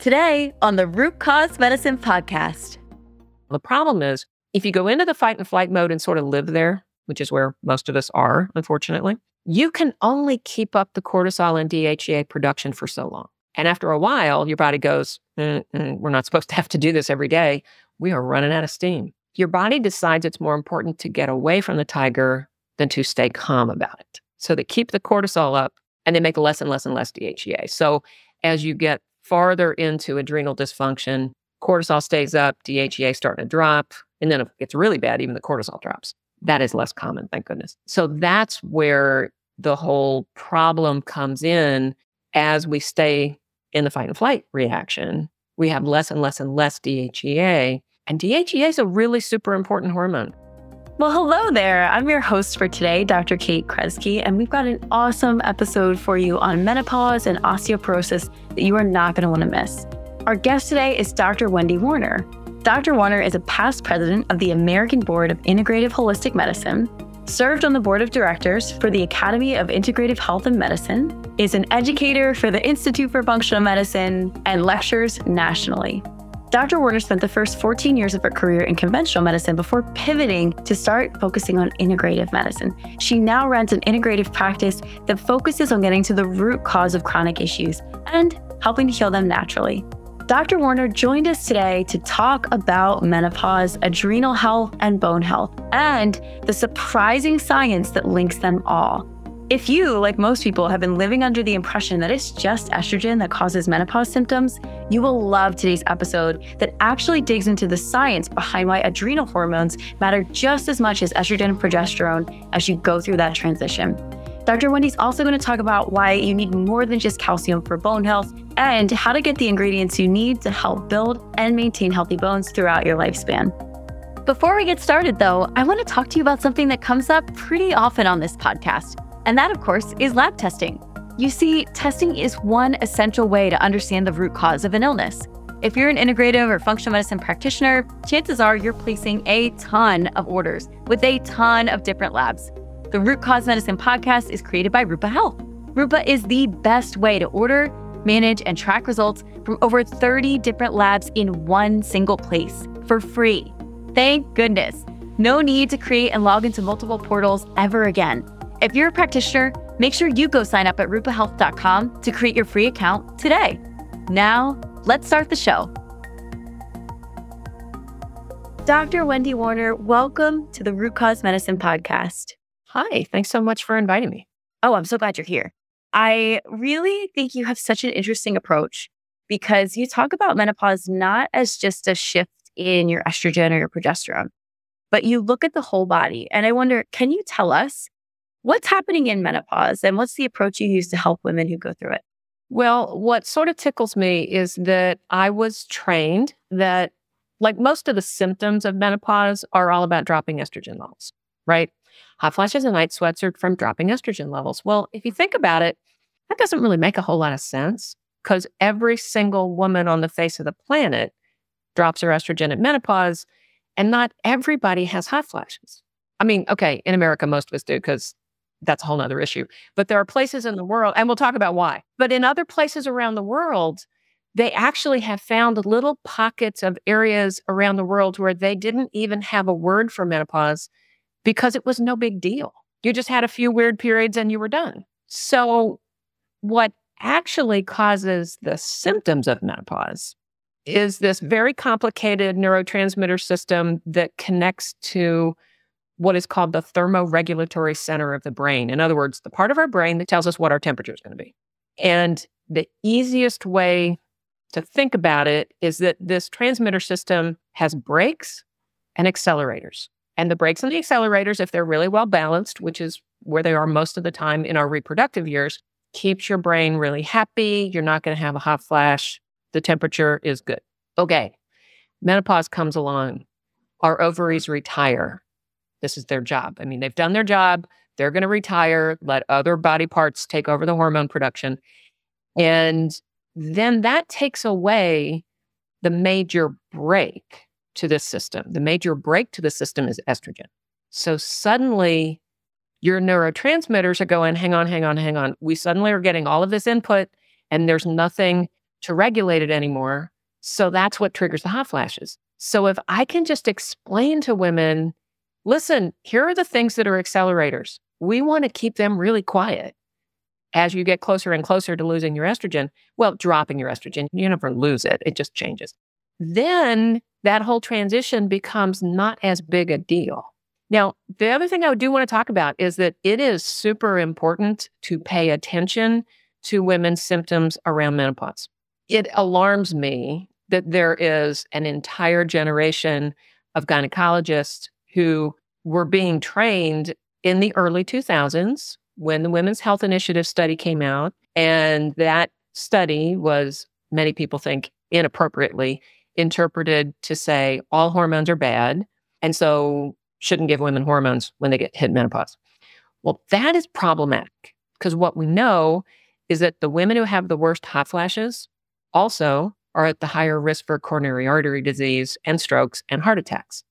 Today on the Root Cause Medicine Podcast. The problem is if you go into the fight and flight mode and sort of live there, which is where most of us are, unfortunately, you can only keep up the cortisol and DHEA production for so long. And after a while, your body goes, mm, mm, We're not supposed to have to do this every day. We are running out of steam. Your body decides it's more important to get away from the tiger than to stay calm about it. So they keep the cortisol up and they make less and less and less DHEA. So as you get farther into adrenal dysfunction, cortisol stays up, DHEA starting to drop, and then if it gets really bad, even the cortisol drops. That is less common, thank goodness. So that's where the whole problem comes in as we stay in the fight and flight reaction. We have less and less and less DHEA. And DHEA is a really super important hormone. Well, hello there. I'm your host for today, Dr. Kate Kresge, and we've got an awesome episode for you on menopause and osteoporosis that you are not going to want to miss. Our guest today is Dr. Wendy Warner. Dr. Warner is a past president of the American Board of Integrative Holistic Medicine, served on the board of directors for the Academy of Integrative Health and Medicine, is an educator for the Institute for Functional Medicine, and lectures nationally. Dr. Warner spent the first 14 years of her career in conventional medicine before pivoting to start focusing on integrative medicine. She now runs an integrative practice that focuses on getting to the root cause of chronic issues and helping to heal them naturally. Dr. Warner joined us today to talk about menopause, adrenal health, and bone health, and the surprising science that links them all. If you, like most people, have been living under the impression that it's just estrogen that causes menopause symptoms, you will love today's episode that actually digs into the science behind why adrenal hormones matter just as much as estrogen and progesterone as you go through that transition. Dr. Wendy's also going to talk about why you need more than just calcium for bone health and how to get the ingredients you need to help build and maintain healthy bones throughout your lifespan. Before we get started, though, I want to talk to you about something that comes up pretty often on this podcast, and that, of course, is lab testing. You see, testing is one essential way to understand the root cause of an illness. If you're an integrative or functional medicine practitioner, chances are you're placing a ton of orders with a ton of different labs. The Root Cause Medicine podcast is created by Rupa Health. Rupa is the best way to order, manage, and track results from over 30 different labs in one single place for free. Thank goodness. No need to create and log into multiple portals ever again. If you're a practitioner, make sure you go sign up at rupahealth.com to create your free account today. Now, let's start the show. Dr. Wendy Warner, welcome to the Root Cause Medicine podcast. Hi, thanks so much for inviting me. Oh, I'm so glad you're here. I really think you have such an interesting approach because you talk about menopause not as just a shift in your estrogen or your progesterone, but you look at the whole body. And I wonder, can you tell us what's happening in menopause and what's the approach you use to help women who go through it? Well, what sort of tickles me is that I was trained that, like most of the symptoms of menopause, are all about dropping estrogen levels, right? Hot flashes and night sweats are from dropping estrogen levels. Well, if you think about it, that doesn't really make a whole lot of sense because every single woman on the face of the planet drops her estrogen at menopause, and not everybody has hot flashes. I mean, okay, in America, most of us do because that's a whole other issue. But there are places in the world, and we'll talk about why. But in other places around the world, they actually have found little pockets of areas around the world where they didn't even have a word for menopause because it was no big deal. You just had a few weird periods and you were done. So, what actually causes the symptoms of menopause is this very complicated neurotransmitter system that connects to what is called the thermoregulatory center of the brain. In other words, the part of our brain that tells us what our temperature is going to be. And the easiest way to think about it is that this transmitter system has brakes and accelerators. And the brakes and the accelerators, if they're really well balanced, which is where they are most of the time in our reproductive years, keeps your brain really happy. You're not going to have a hot flash. The temperature is good. Okay. Menopause comes along. Our ovaries retire. This is their job. I mean, they've done their job. They're going to retire, let other body parts take over the hormone production. And then that takes away the major brake to this system. The major brake to the system is estrogen. So suddenly your neurotransmitters are going, hang on, hang on, hang on. We suddenly are getting all of this input and there's nothing to regulate it anymore. So that's what triggers the hot flashes. So if I can just explain to women, listen, here are the things that are accelerators. We want to keep them really quiet. As you get closer and closer to losing your estrogen, well, dropping your estrogen, you never lose it, it just changes. Then that whole transition becomes not as big a deal. Now, the other thing I do want to talk about is that it is super important to pay attention to women's symptoms around menopause. It alarms me that there is an entire generation of gynecologists who were being trained in the early 2000s when the Women's Health Initiative study came out. And that study was, many people think, inappropriately interpreted to say all hormones are bad. And so shouldn't give women hormones when they get hit menopause. Well, that is problematic because what we know is that the women who have the worst hot flashes also are at the higher risk for coronary artery disease and strokes and heart attacks.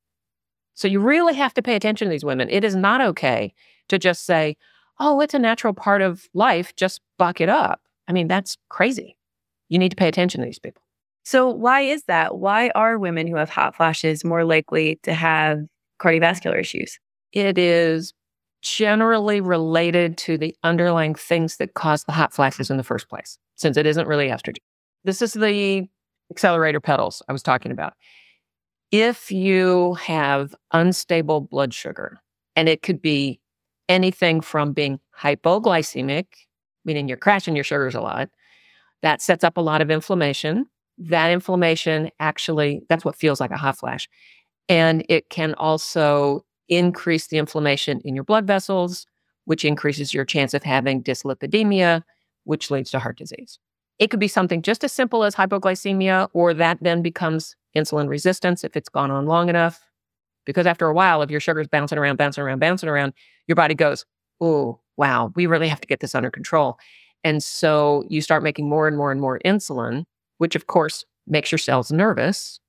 So you really have to pay attention to these women. It is not okay to just say, oh, it's a natural part of life, just buck it up. I mean, that's crazy. You need to pay attention to these people. So, why is that? Why are women who have hot flashes more likely to have cardiovascular issues? It is generally related to the underlying things that cause the hot flashes in the first place, since it isn't really estrogen. This is the accelerator pedals I was talking about. If you have unstable blood sugar, and it could be anything from being hypoglycemic, meaning you're crashing your sugars a lot, that sets up a lot of inflammation. That inflammation actually, that's what feels like a hot flash. And it can also increase the inflammation in your blood vessels, which increases your chance of having dyslipidemia, which leads to heart disease. It could be something just as simple as hypoglycemia, or that then becomes insulin resistance if it's gone on long enough. Because after a while, if your sugar's bouncing around, bouncing around, bouncing around, your body goes, oh, wow, we really have to get this under control. And so you start making more and more and more insulin, which of course makes your cells nervous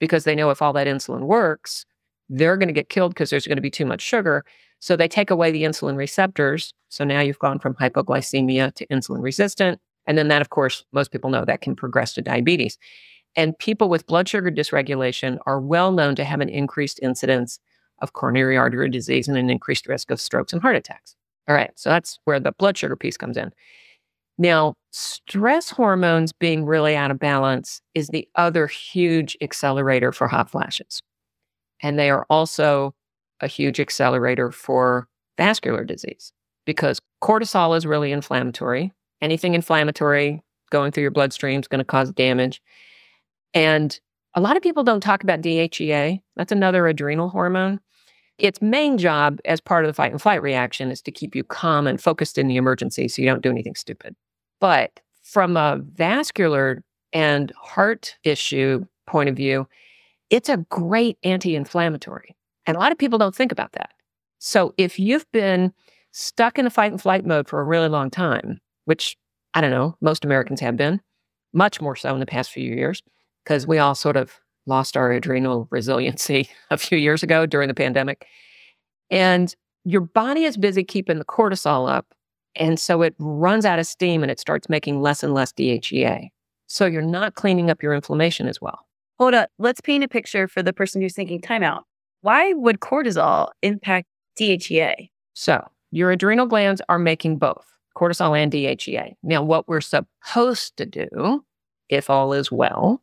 because they know if all that insulin works, they're going to get killed because there's going to be too much sugar. So they take away the insulin receptors. So now you've gone from hypoglycemia to insulin resistant. And then that, of course, most people know that can progress to diabetes. And people with blood sugar dysregulation are well known to have an increased incidence of coronary artery disease and an increased risk of strokes and heart attacks. All right, so that's where the blood sugar piece comes in. Now, stress hormones being really out of balance is the other huge accelerator for hot flashes. And they are also a huge accelerator for vascular disease because cortisol is really inflammatory anything inflammatory going through your bloodstream is going to cause damage. And a lot of people don't talk about DHEA. That's another adrenal hormone. Its main job as part of the fight and flight reaction is to keep you calm and focused in the emergency so you don't do anything stupid. But from a vascular and heart issue point of view, it's a great anti inflammatory. And a lot of people don't think about that. So if you've been stuck in a fight and flight mode for a really long time, which I don't know, most Americans have been, much more so in the past few years, because we all sort of lost our adrenal resiliency a few years ago during the pandemic. And your body is busy keeping the cortisol up. And so it runs out of steam and it starts making less and less DHEA. So you're not cleaning up your inflammation as well. Hold up. Let's paint a picture for the person who's thinking timeout. Why would cortisol impact DHEA? So your adrenal glands are making both cortisol and DHEA. Now, what we're supposed to do, if all is well,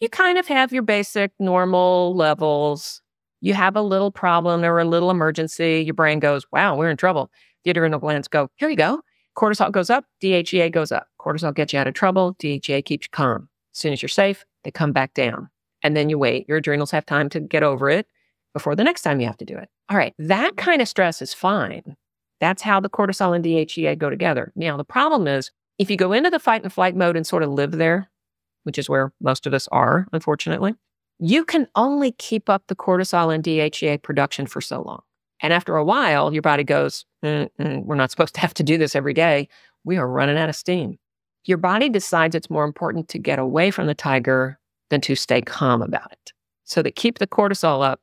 you kind of have your basic normal levels. You have a little problem or a little emergency. Your brain goes, wow, we're in trouble. The adrenal glands go, here you go. Cortisol goes up, DHEA goes up. Cortisol gets you out of trouble, DHEA keeps you calm. As soon as you're safe, they come back down. And then you wait. Your adrenals have time to get over it before the next time you have to do it. All right, that kind of stress is fine. That's how the cortisol and DHEA go together. Now, the problem is if you go into the fight and flight mode and sort of live there, which is where most of us are, unfortunately, you can only keep up the cortisol and DHEA production for so long. And after a while, your body goes, mm, mm, We're not supposed to have to do this every day. We are running out of steam. Your body decides it's more important to get away from the tiger than to stay calm about it. So they keep the cortisol up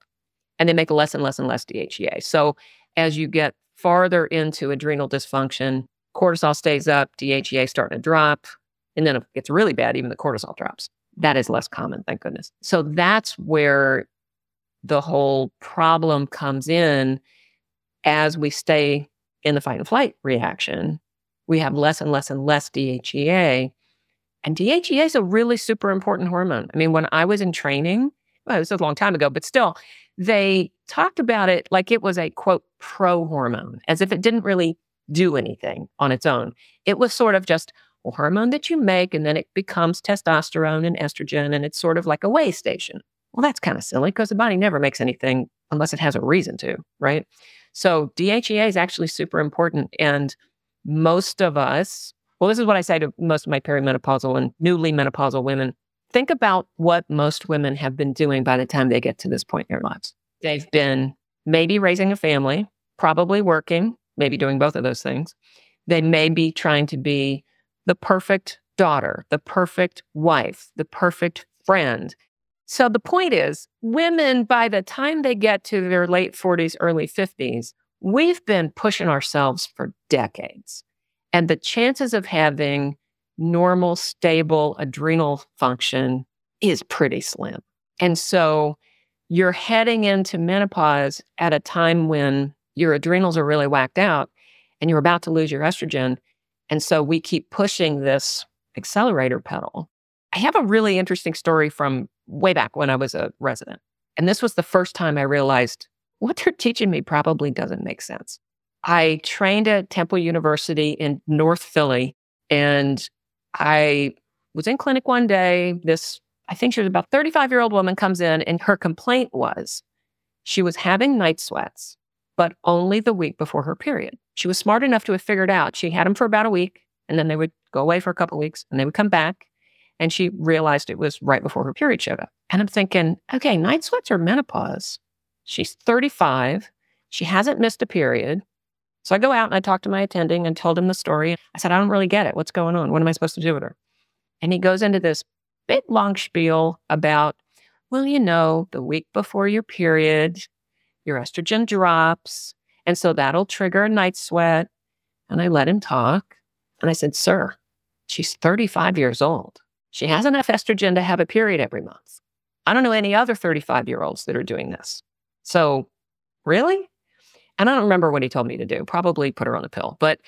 and they make less and less and less DHEA. So as you get farther into adrenal dysfunction, cortisol stays up, DHEA starting to drop, And then if it gets really bad, even the cortisol drops. That is less common, thank goodness. So that's where the whole problem comes in as we stay in the fight and flight reaction. We have less and less and less DHEA. And DHEA is a really super important hormone. I mean, when I was in training, well, it was a long time ago, but still, they talked about it like it was a quote pro hormone, as if it didn't really do anything on its own. It was sort of just hormone that you make, and then it becomes testosterone and estrogen, and it's sort of like a way station. Well, that's kind of silly because the body never makes anything unless it has a reason to, right? So DHEA is actually super important. And most of us, well, this is what I say to most of my perimenopausal and newly menopausal women. Think about what most women have been doing by the time they get to this point in their lives. They've been maybe raising a family, probably working, maybe doing both of those things. They may be trying to be the perfect daughter, the perfect wife, the perfect friend. So the point is, women, by the time they get to their late 40s, early 50s, we've been pushing ourselves for decades. And the chances of having normal, stable adrenal function is pretty slim. And so you're heading into menopause at a time when your adrenals are really whacked out and you're about to lose your estrogen. And so we keep pushing this accelerator pedal. I have a really interesting story from way back when I was a resident. And this was the first time I realized what they're teaching me probably doesn't make sense. I trained at Temple University in North Philly and I was in clinic one day. This, I think she was about 35 year old woman comes in and her complaint was she was having night sweats, but only the week before her period. She was smart enough to have figured out she had them for about a week and then they would go away for a couple weeks and they would come back. And she realized it was right before her period showed up. And I'm thinking, okay, night sweats are menopause. She's 35. She hasn't missed a period. So I go out and I talk to my attending and told him the story. I said, I don't really get it. What's going on? What am I supposed to do with her? And he goes into this big long spiel about, well, you know, the week before your period, your estrogen drops. And so that'll trigger a night sweat. And I let him talk. And I said, Sir, she's 35 years old. She has enough estrogen to have a period every month. I don't know any other 35 year olds that are doing this. So, really? And I don't remember what he told me to do, probably put her on a pill. But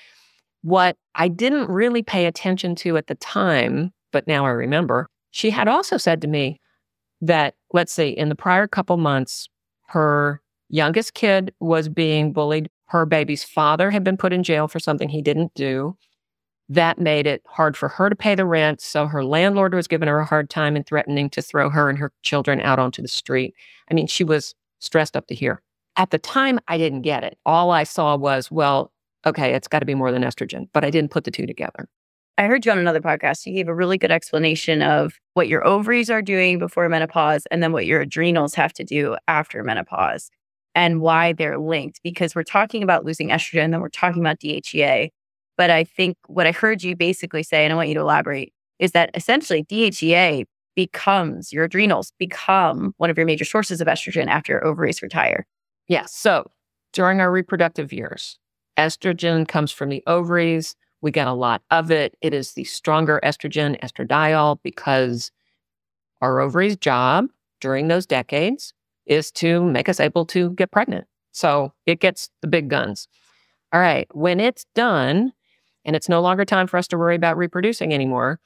what I didn't really pay attention to at the time, but now I remember, she had also said to me that, let's see, in the prior couple months, her youngest kid was being bullied. Her baby's father had been put in jail for something he didn't do. That made it hard for her to pay the rent. So her landlord was giving her a hard time and threatening to throw her and her children out onto the street. I mean, she was stressed up to here. At the time, I didn't get it. All I saw was, well, okay, it's got to be more than estrogen, but I didn't put the two together. I heard you on another podcast. You gave a really good explanation of what your ovaries are doing before menopause and then what your adrenals have to do after menopause and why they're linked. Because we're talking about losing estrogen, and then we're talking about DHEA. But I think what I heard you basically say, and I want you to elaborate, is that essentially DHEA becomes your adrenals become one of your major sources of estrogen after your ovaries retire. Yes. So during our reproductive years, estrogen comes from the ovaries. We get a lot of it. It is the stronger estrogen, estradiol, because our ovaries' job during those decades is to make us able to get pregnant. So it gets the big guns. All right. When it's done, and it's no longer time for us to worry about reproducing anymore,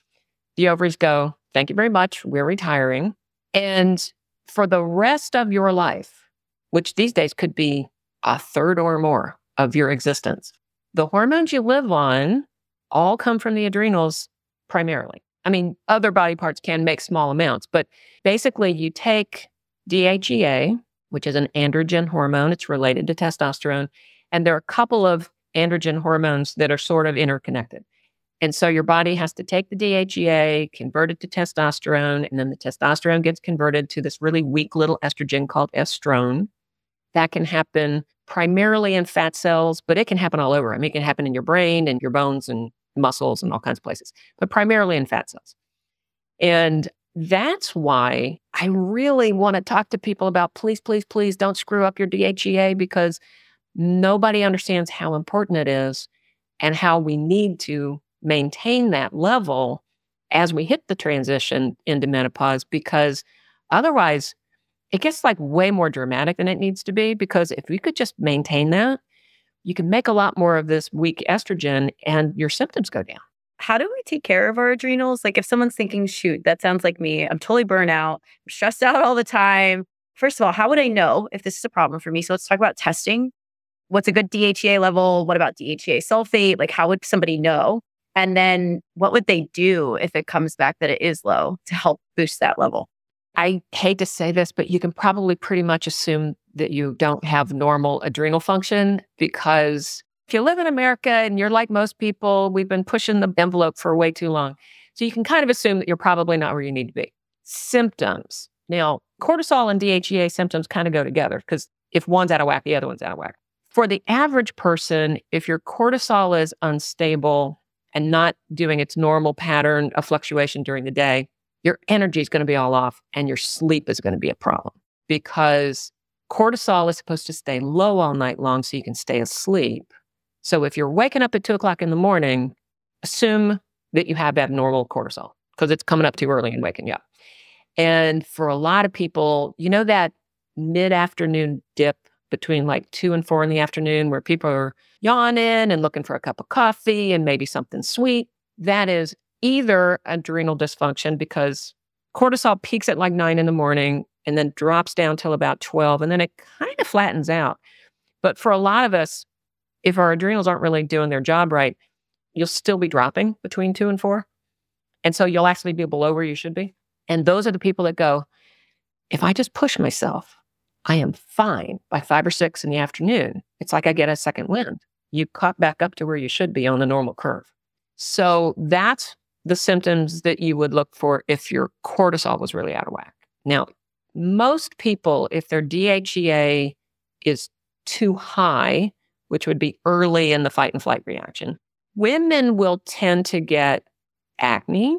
the ovaries go, Thank you very much. We're retiring. And for the rest of your life, which these days could be a third or more of your existence, the hormones you live on all come from the adrenals primarily. I mean, other body parts can make small amounts, but basically, you take DHEA, which is an androgen hormone, it's related to testosterone, and there are a couple of androgen hormones that are sort of interconnected. And so your body has to take the DHEA, convert it to testosterone, and then the testosterone gets converted to this really weak little estrogen called estrone. That can happen primarily in fat cells, but it can happen all over. I mean, it can happen in your brain and your bones and muscles and all kinds of places, but primarily in fat cells. And that's why I really want to talk to people about please, please, please don't screw up your DHEA because nobody understands how important it is and how we need to maintain that level as we hit the transition into menopause because otherwise it gets like way more dramatic than it needs to be because if we could just maintain that you can make a lot more of this weak estrogen and your symptoms go down how do we take care of our adrenals like if someone's thinking shoot that sounds like me i'm totally burnt out i'm stressed out all the time first of all how would i know if this is a problem for me so let's talk about testing what's a good DHEA level? What about DHEA sulfate? Like, how would somebody know? And then what would they do if it comes back that it is low to help boost that level? I hate to say this, but you can probably pretty much assume that you don't have normal adrenal function because if you live in America and you're like most people, we've been pushing the envelope for way too long. So you can kind of assume that you're probably not where you need to be. Symptoms. Now, cortisol and DHEA symptoms kind of go together because if one's out of whack, the other one's out of whack. For the average person, if your cortisol is unstable and not doing its normal pattern of fluctuation during the day, your energy is going to be all off and your sleep is going to be a problem because cortisol is supposed to stay low all night long so you can stay asleep. So if you're waking up at two o'clock in the morning, assume that you have abnormal cortisol because it's coming up too early and waking you up. And for a lot of people, you know that mid afternoon dip between like two and four in the afternoon where people are yawning and looking for a cup of coffee and maybe something sweet. That is either adrenal dysfunction because cortisol peaks at like nine in the morning and then drops down till about 12 and then it kind of flattens out. But for a lot of us, if our adrenals aren't really doing their job right, you'll still be dropping between two and four. And so you'll actually be below where you should be. And those are the people that go, if I just push myself, I am fine by five or six in the afternoon. It's like I get a second wind. You cut back up to where you should be on the normal curve. So that's the symptoms that you would look for if your cortisol was really out of whack. Now, most people, if their DHEA is too high, which would be early in the fight and flight reaction, women will tend to get acne.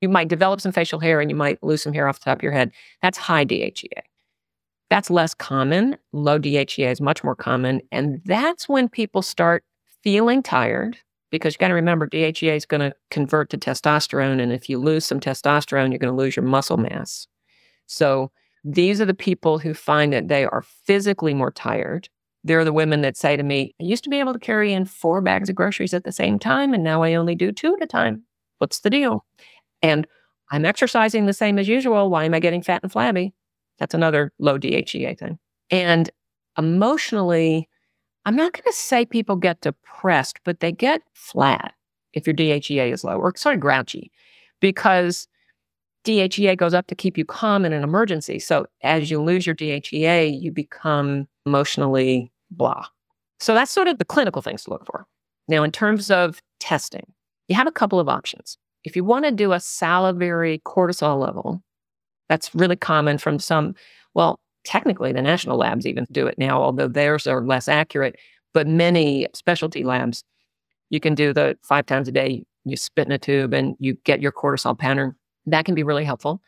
You might develop some facial hair and you might lose some hair off the top of your head. That's high DHEA. That's less common. Low DHEA is much more common. And that's when people start feeling tired because you got to remember DHEA is going to convert to testosterone. And if you lose some testosterone, you're going to lose your muscle mass. So these are the people who find that they are physically more tired. They're the women that say to me, I used to be able to carry in four bags of groceries at the same time, and now I only do two at a time. What's the deal? And I'm exercising the same as usual. Why am I getting fat and flabby? That's another low DHEA thing. And emotionally, I'm not going to say people get depressed, but they get flat if your DHEA is low or sort of grouchy because DHEA goes up to keep you calm in an emergency. So as you lose your DHEA, you become emotionally blah. So that's sort of the clinical things to look for. Now, in terms of testing, you have a couple of options. If you want to do a salivary cortisol level, that's really common from some, well, technically the national labs even do it now, although theirs are less accurate. But many specialty labs, you can do the five times a day, you spit in a tube and you get your cortisol pattern. That can be really helpful.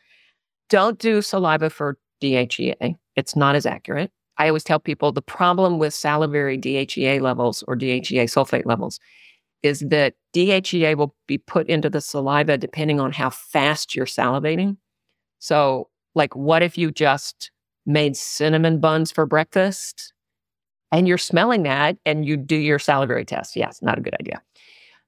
Don't do saliva for DHEA, it's not as accurate. I always tell people the problem with salivary DHEA levels or DHEA sulfate levels is that DHEA will be put into the saliva depending on how fast you're salivating. So, like, what if you just made cinnamon buns for breakfast and you're smelling that and you do your salivary test? Yes, not a good idea.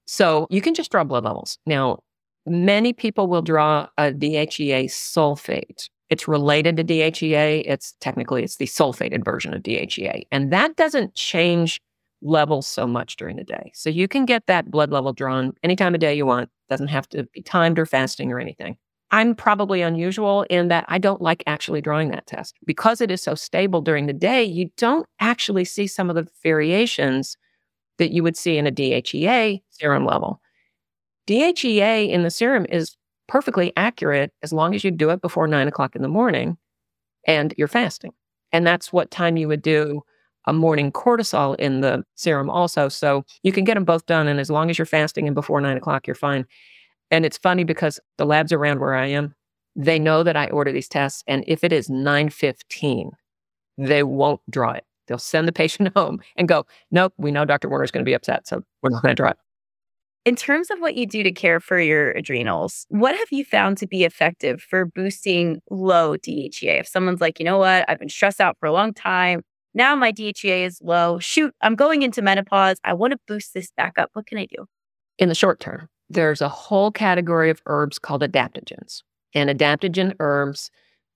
So, you can just draw blood levels. Now, many people will draw a DHEA sulfate. It's related to DHEA. It's technically it's the sulfated version of DHEA. And that doesn't change levels so much during the day. So you can get that blood level drawn any time of day you want. Doesn't have to be timed or fasting or anything. I'm probably unusual in that I don't like actually drawing that test. Because it is so stable during the day, you don't actually see some of the variations that you would see in a DHEA serum level. DHEA in the serum is perfectly accurate as long as you do it before nine o'clock in the morning and you're fasting. And that's what time you would do a morning cortisol in the serum also. So you can get them both done. And as long as you're fasting and before nine o'clock, you're fine. And it's funny because the labs around where I am, they know that I order these tests. And if it is 915, they won't draw it. They'll send the patient home and go, nope, we know Dr. Warner's going to be upset. So we're not going to draw it. In terms of what you do to care for your adrenals, what have you found to be effective for boosting low DHEA? If someone's like, you know what, I've been stressed out for a long time. Now my DHEA is low. Shoot, I'm going into menopause. I want to boost this back up. What can I do? In the short term, there's a whole category of herbs called adaptogens. And adaptogen herbs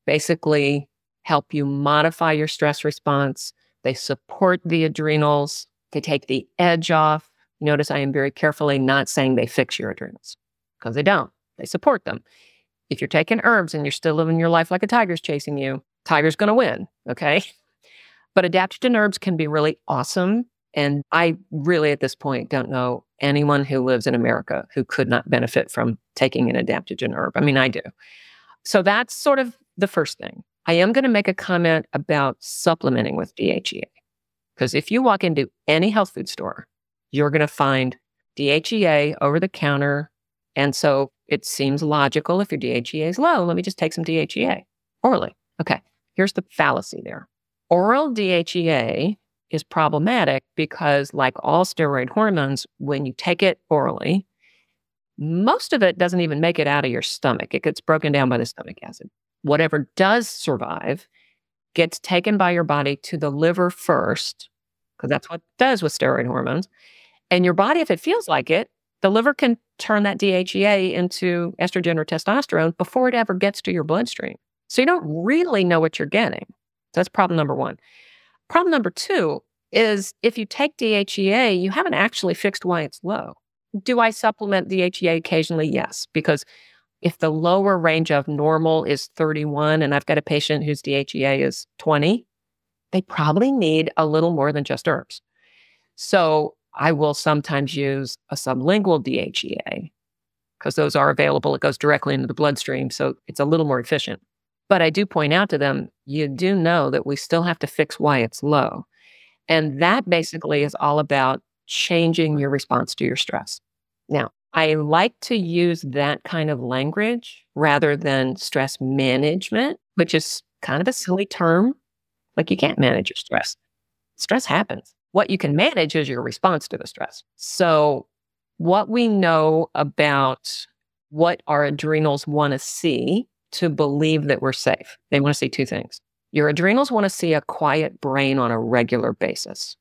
basically help you modify your stress response. They support the adrenals, they take the edge off. Notice I am very carefully not saying they fix your adrenals because they don't. They support them. If you're taking herbs and you're still living your life like a tiger's chasing you, tiger's going to win. Okay. But adaptogen herbs can be really awesome. And I really, at this point, don't know anyone who lives in America who could not benefit from taking an adaptogen herb. I mean, I do. So that's sort of the first thing. I am going to make a comment about supplementing with DHEA. Because if you walk into any health food store, you're going to find DHEA over the counter. And so it seems logical if your DHEA is low, let me just take some DHEA orally. Okay, here's the fallacy there. Oral DHEA is problematic because, like all steroid hormones, when you take it orally, most of it doesn't even make it out of your stomach. It gets broken down by the stomach acid. Whatever does survive gets taken by your body to the liver first, because that's what it does with steroid hormones. And your body, if it feels like it, the liver can turn that DHEA into estrogen or testosterone before it ever gets to your bloodstream. So you don't really know what you're getting. So that's problem number one. Problem number two is if you take DHEA, you haven't actually fixed why it's low. Do I supplement DHEA occasionally? Yes, because if the lower range of normal is 31 and I've got a patient whose DHEA is 20, they probably need a little more than just herbs. So I will sometimes use a sublingual DHEA because those are available. It goes directly into the bloodstream. So it's a little more efficient. But I do point out to them, you do know that we still have to fix why it's low. And that basically is all about changing your response to your stress. Now, I like to use that kind of language rather than stress management, which is kind of a silly term. Like you can't manage your stress. Stress happens. What you can manage is your response to the stress. So, what we know about what our adrenals want to see to believe that we're safe, they want to see two things. Your adrenals want to see a quiet brain on a regular basis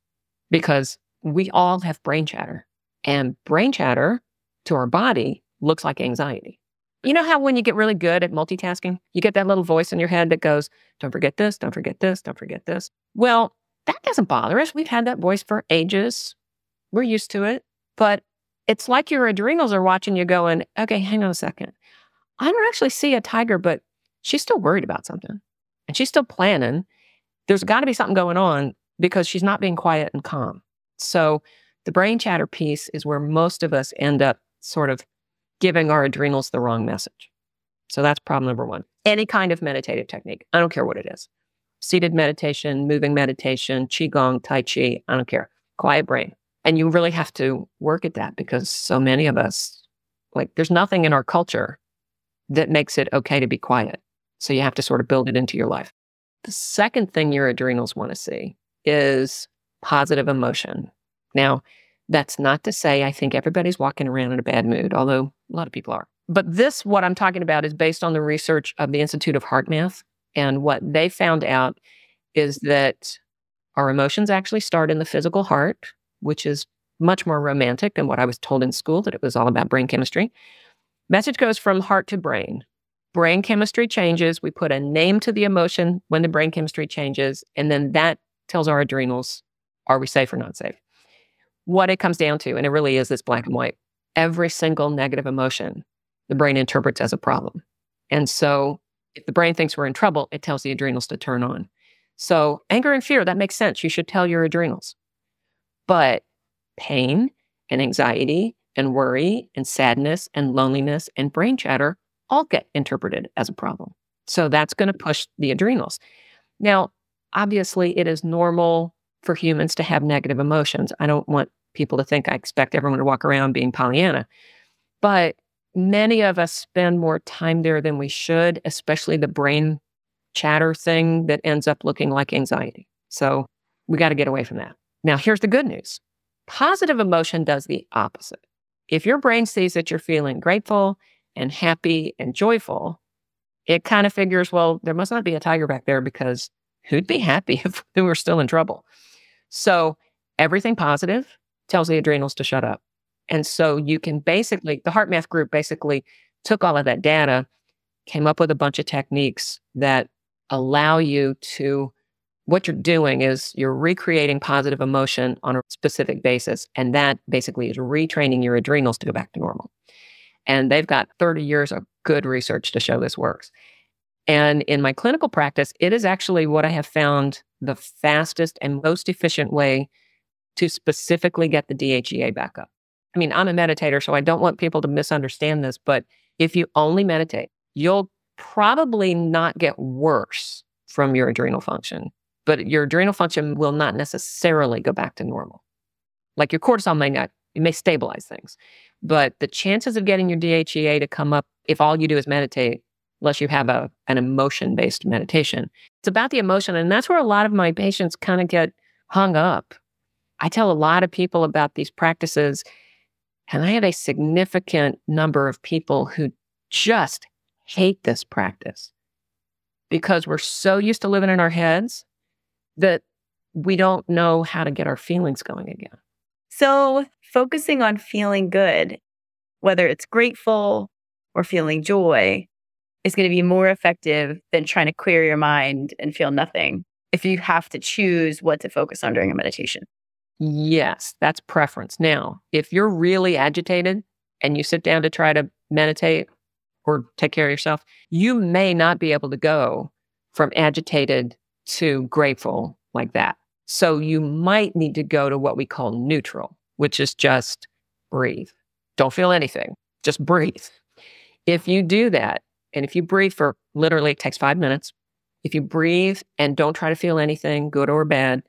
because we all have brain chatter. And brain chatter to our body looks like anxiety. You know how when you get really good at multitasking, you get that little voice in your head that goes, don't forget this, don't forget this, don't forget this. Well, that doesn't bother us. We've had that voice for ages. We're used to it. But it's like your adrenals are watching you going, okay, hang on a second. I don't actually see a tiger, but she's still worried about something and she's still planning. There's got to be something going on because she's not being quiet and calm. So the brain chatter piece is where most of us end up sort of giving our adrenals the wrong message. So that's problem number one. Any kind of meditative technique, I don't care what it is seated meditation, moving meditation, Qigong, Tai Chi, I don't care. Quiet brain. And you really have to work at that because so many of us, like, there's nothing in our culture that makes it okay to be quiet. So you have to sort of build it into your life. The second thing your adrenals want to see is positive emotion. Now, that's not to say I think everybody's walking around in a bad mood, although a lot of people are. But this, what I'm talking about, is based on the research of the Institute of Heart Math. And what they found out is that our emotions actually start in the physical heart, which is much more romantic than what I was told in school, that it was all about brain chemistry. Message goes from heart to brain. Brain chemistry changes. We put a name to the emotion when the brain chemistry changes. And then that tells our adrenals are we safe or not safe? What it comes down to, and it really is this black and white, every single negative emotion the brain interprets as a problem. And so if the brain thinks we're in trouble, it tells the adrenals to turn on. So anger and fear, that makes sense. You should tell your adrenals. But pain and anxiety and worry and sadness and loneliness and brain chatter all get interpreted as a problem. So that's going to push the adrenals. Now, obviously, it is normal for humans to have negative emotions. I don't want people to think I expect everyone to walk around being Pollyanna. But many of us spend more time there than we should, especially the brain chatter thing that ends up looking like anxiety. So we got to get away from that. Now, here's the good news positive emotion does the opposite. If your brain sees that you're feeling grateful and happy and joyful, it kind of figures, well, there must not be a tiger back there because who'd be happy if we were still in trouble? So everything positive tells the adrenals to shut up. And so you can basically, the HeartMath group basically took all of that data, came up with a bunch of techniques that allow you to, what you're doing is you're recreating positive emotion on a specific basis. And that basically is retraining your adrenals to go back to normal. And they've got 30 years of good research to show this works. And in my clinical practice, it is actually what I have found the fastest and most efficient way to specifically get the DHEA back up. I mean, I'm a meditator, so I don't want people to misunderstand this, but if you only meditate, you'll probably not get worse from your adrenal function, but your adrenal function will not necessarily go back to normal. Like your cortisol may not, it may stabilize things, but the chances of getting your DHEA to come up if all you do is meditate, unless you have a, an emotion based meditation, it's about the emotion. And that's where a lot of my patients kind of get hung up. I tell a lot of people about these practices, and I have a significant number of people who just hate this practice because we're so used to living in our heads that we don't know how to get our feelings going again. So, focusing on feeling good, whether it's grateful or feeling joy, is going to be more effective than trying to clear your mind and feel nothing if you have to choose what to focus on during a meditation. Yes, that's preference. Now, if you're really agitated and you sit down to try to meditate or take care of yourself, you may not be able to go from agitated to grateful like that. So you might need to go to what we call neutral, which is just breathe. Don't feel anything, just breathe. If you do that, and if you breathe for literally, it takes five minutes. If you breathe and don't try to feel anything, good or bad,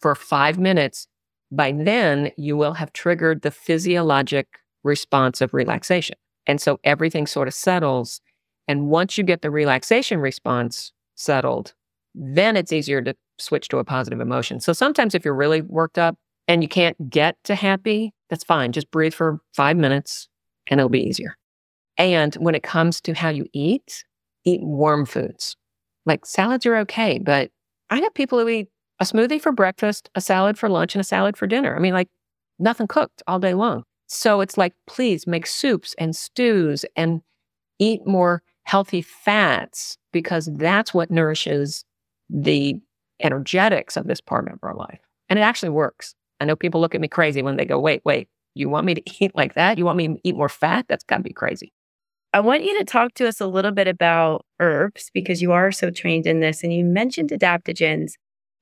for five minutes, by then you will have triggered the physiologic response of relaxation. And so everything sort of settles. And once you get the relaxation response settled, then it's easier to switch to a positive emotion. So sometimes if you're really worked up and you can't get to happy, that's fine. Just breathe for five minutes and it'll be easier. And when it comes to how you eat, eat warm foods. Like salads are okay, but I have people who eat a smoothie for breakfast, a salad for lunch, and a salad for dinner. I mean, like nothing cooked all day long. So it's like, please make soups and stews and eat more healthy fats because that's what nourishes the energetics of this part of our life. And it actually works. I know people look at me crazy when they go, wait, wait, you want me to eat like that? You want me to eat more fat? That's got to be crazy. I want you to talk to us a little bit about herbs because you are so trained in this. And you mentioned adaptogens.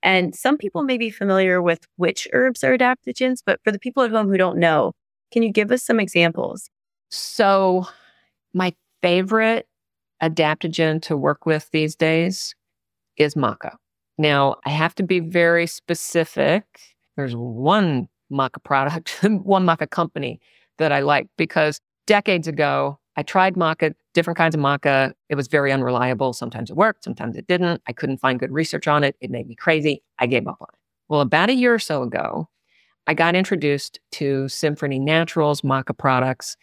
And some people may be familiar with which herbs are adaptogens, but for the people at home who don't know, can you give us some examples? So, my favorite adaptogen to work with these days is maca. Now, I have to be very specific. There's one maca product, one maca company that I like because decades ago, I tried maca, different kinds of maca. It was very unreliable. Sometimes it worked, sometimes it didn't. I couldn't find good research on it. It made me crazy. I gave up on it. Well, about a year or so ago, I got introduced to Symphony Naturals maca products.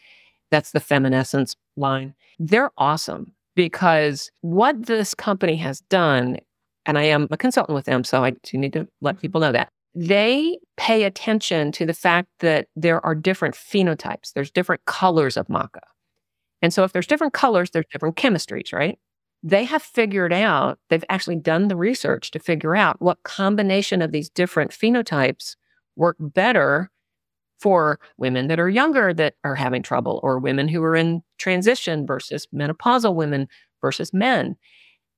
That's the Femmenessence line. They're awesome because what this company has done, and I am a consultant with them, so I do need to let mm-hmm. people know that they pay attention to the fact that there are different phenotypes, there's different colors of maca. And so if there's different colors, there's different chemistries, right? They have figured out, they've actually done the research to figure out what combination of these different phenotypes work better for women that are younger that are having trouble or women who are in transition versus menopausal women versus men.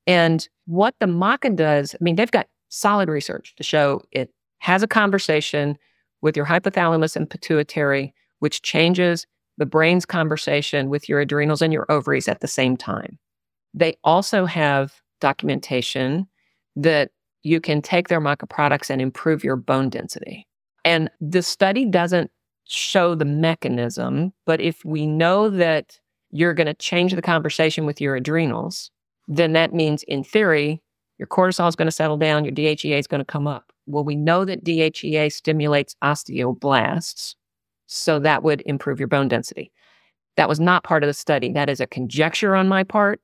And what the maca does, I mean, they've got solid research to show it has a conversation with your hypothalamus and pituitary, which changes the brain's conversation with your adrenals and your ovaries at the same time. They also have documentation that you can take their maca products and improve your bone density. And the study doesn't show the mechanism, but if we know that you're going to change the conversation with your adrenals, then that means, in theory, your cortisol is going to settle down, your DHEA is going to come up. Well, we know that DHEA stimulates osteoblasts, So that would improve your bone density. That was not part of the study. That is a conjecture on my part,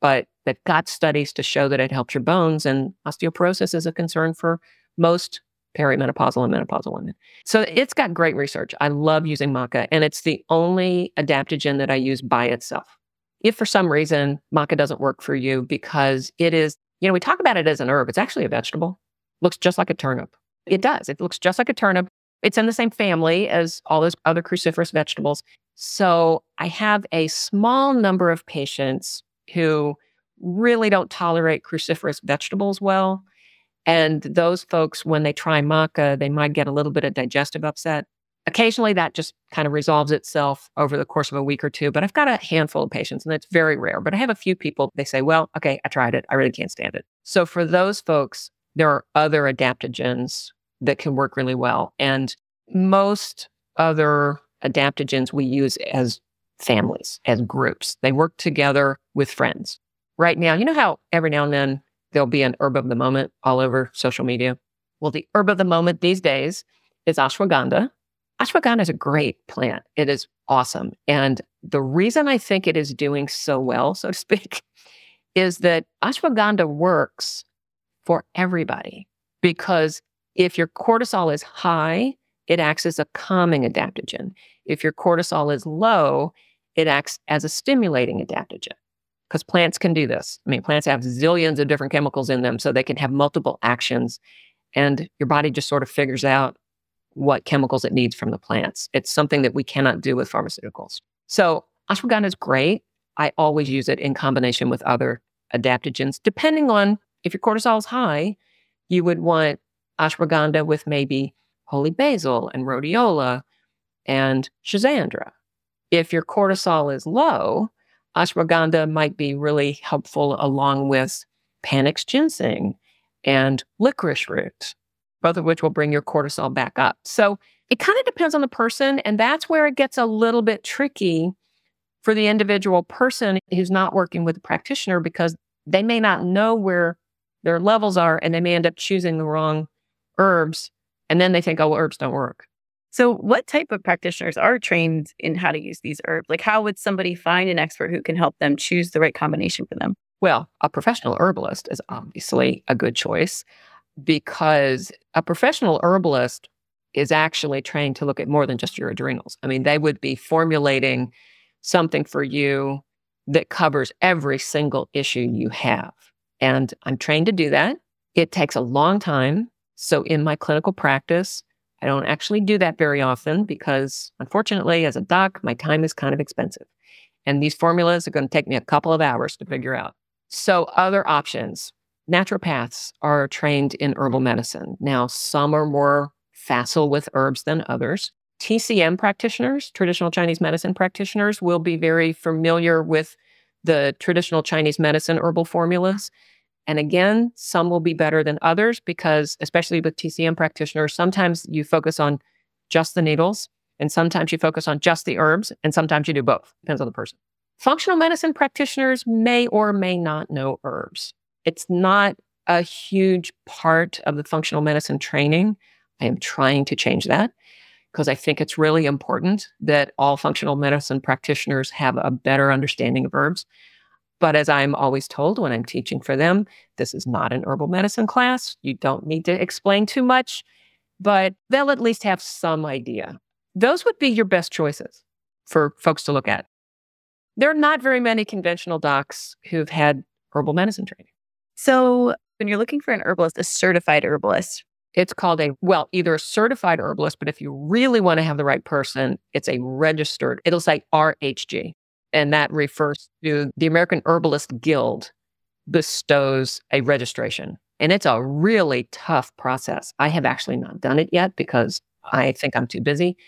but that got studies to show that it helps your bones. And osteoporosis is a concern for most perimenopausal and menopausal women. So it's got great research. I love using maca, and it's the only adaptogen that I use by itself. If for some reason maca doesn't work for you because it is, you know, we talk about it as an herb, it's actually a vegetable. Looks just like a turnip. It does. It looks just like a turnip. It's in the same family as all those other cruciferous vegetables. So I have a small number of patients who really don't tolerate cruciferous vegetables well. And those folks, when they try maca, they might get a little bit of digestive upset. Occasionally, that just kind of resolves itself over the course of a week or two. But I've got a handful of patients, and it's very rare. But I have a few people, they say, well, okay, I tried it. I really can't stand it. So for those folks, there are other adaptogens that can work really well. And most other adaptogens we use as families, as groups. They work together with friends. Right now, you know how every now and then there'll be an herb of the moment all over social media? Well, the herb of the moment these days is ashwagandha. Ashwagandha is a great plant. It is awesome. And the reason I think it is doing so well, so to speak, is that ashwagandha works for everybody because if your cortisol is high, it acts as a calming adaptogen. If your cortisol is low, it acts as a stimulating adaptogen because plants can do this. I mean, plants have zillions of different chemicals in them, so they can have multiple actions. And your body just sort of figures out what chemicals it needs from the plants. It's something that we cannot do with pharmaceuticals. So, ashwagandha is great. I always use it in combination with other adaptogens. Depending on if your cortisol is high, you would want ashwagandha with maybe holy basil and rhodiola and schizandra. If your cortisol is low, ashwagandha might be really helpful along with panax ginseng and licorice root, both of which will bring your cortisol back up. So it kind of depends on the person. And that's where it gets a little bit tricky for the individual person who's not working with a practitioner because they may not know where their levels are and they may end up choosing the wrong herbs. And then they think, oh, well, herbs don't work. So, what type of practitioners are trained in how to use these herbs? Like, how would somebody find an expert who can help them choose the right combination for them? Well, a professional herbalist is obviously a good choice because a professional herbalist is actually trained to look at more than just your adrenals. I mean, they would be formulating something for you that covers every single issue you have. And I'm trained to do that. It takes a long time. So, in my clinical practice, I don't actually do that very often because, unfortunately, as a doc, my time is kind of expensive. And these formulas are going to take me a couple of hours to figure out. So, other options naturopaths are trained in herbal medicine. Now, some are more facile with herbs than others. TCM practitioners, traditional Chinese medicine practitioners, will be very familiar with the traditional Chinese medicine herbal formulas. And again, some will be better than others because, especially with TCM practitioners, sometimes you focus on just the needles and sometimes you focus on just the herbs and sometimes you do both. Depends on the person. Functional medicine practitioners may or may not know herbs. It's not a huge part of the functional medicine training. I am trying to change that because I think it's really important that all functional medicine practitioners have a better understanding of herbs. But as I'm always told when I'm teaching for them, this is not an herbal medicine class. You don't need to explain too much, but they'll at least have some idea. Those would be your best choices for folks to look at. There are not very many conventional docs who've had herbal medicine training. So, when you're looking for an herbalist, a certified herbalist, it's called a, well, either a certified herbalist, but if you really want to have the right person, it's a registered, it'll say RHG and that refers to the American Herbalist Guild bestows a registration. And it's a really tough process. I have actually not done it yet because I think I'm too busy.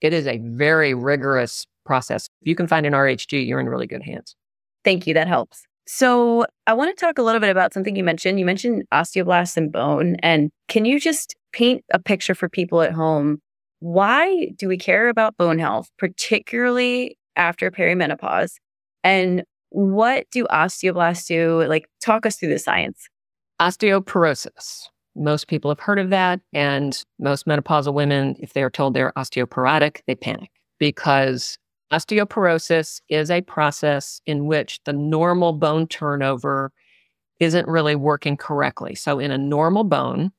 It is a very rigorous process. If you can find an RHG, you're in really good hands. Thank you. That helps. So, I want to talk a little bit about something you mentioned. You mentioned osteoblasts and bone. And can you just paint a picture for people at home? Why do we care about bone health, particularly after perimenopause. And what do osteoblasts do? Like, talk us through the science. Osteoporosis, Most people have heard of that. And most menopausal women, if they're told they're osteoporotic, they panic because osteoporosis is a process in which the normal bone turnover isn't really working correctly. So, in a normal bone,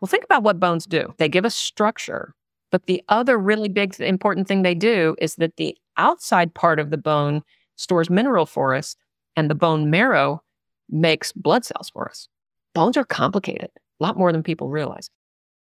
well, think about what bones do. They give us structure, but the other really big important thing they do is that the outside part of the bone stores mineral for us, and the bone marrow makes blood cells for us. Bones are complicated, a lot more than people realize.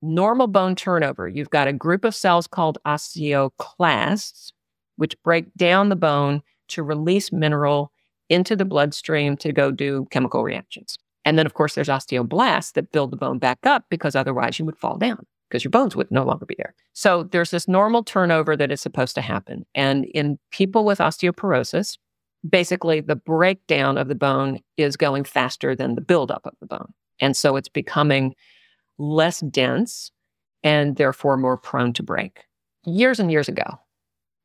Normal bone turnover, you've got a group of cells called osteoclasts, which break down the bone to release mineral into the bloodstream to go do chemical reactions. And then, of course, there's osteoblasts that build the bone back up because otherwise you would fall down because your bones would no longer be there. So there's this normal turnover that is supposed to happen. And in people with osteoporosis, basically the breakdown of the bone is going faster than the buildup of the bone. And so it's becoming less dense and therefore more prone to break. Years and years ago,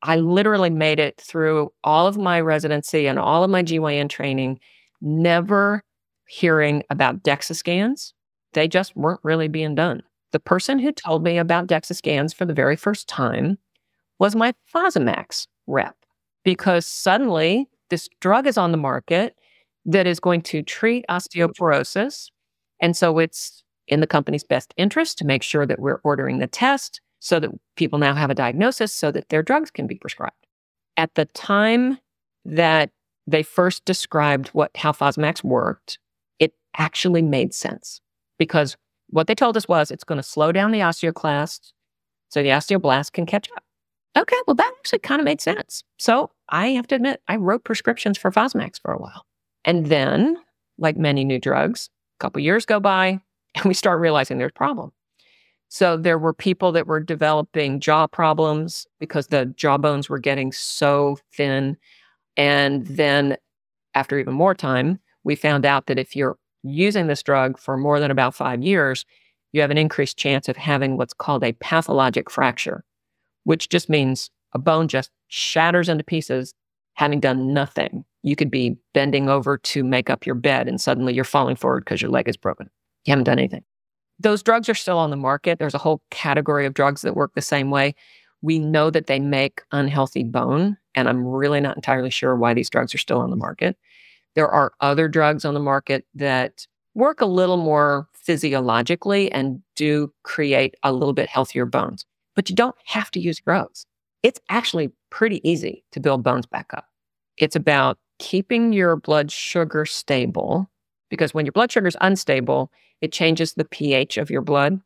I literally made it through all of my residency and all of my GYN training, never hearing about DEXA scans. They just weren't really being done. The person who told me about DEXA scans for the very first time was my Fosamax rep, because suddenly this drug is on the market that is going to treat osteoporosis. And so it's in the company's best interest to make sure that we're ordering the test so that people now have a diagnosis so that their drugs can be prescribed. At the time that they first described what how Fosamax worked, it actually made sense because what they told us was it's going to slow down the osteoclast so the osteoblast can catch up. Okay, well, that actually kind of made sense. So I have to admit, I wrote prescriptions for Fosamax for a while. And then, like many new drugs, a couple years go by and we start realizing there's a problem. So there were people that were developing jaw problems because the jaw bones were getting so thin. And then after even more time, we found out that if you're using this drug for more than about five years, you have an increased chance of having what's called a pathologic fracture, which just means a bone just shatters into pieces, having done nothing. You could be bending over to make up your bed and suddenly you're falling forward because your leg is broken. You haven't done anything. Those drugs are still on the market. There's a whole category of drugs that work the same way. We know that they make unhealthy bone, and I'm really not entirely sure why these drugs are still on the market. There are other drugs on the market that work a little more physiologically and do create a little bit healthier bones, but you don't have to use drugs. It's actually pretty easy to build bones back up. It's about keeping your blood sugar stable because when your blood sugar is unstable, it changes the pH of your blood.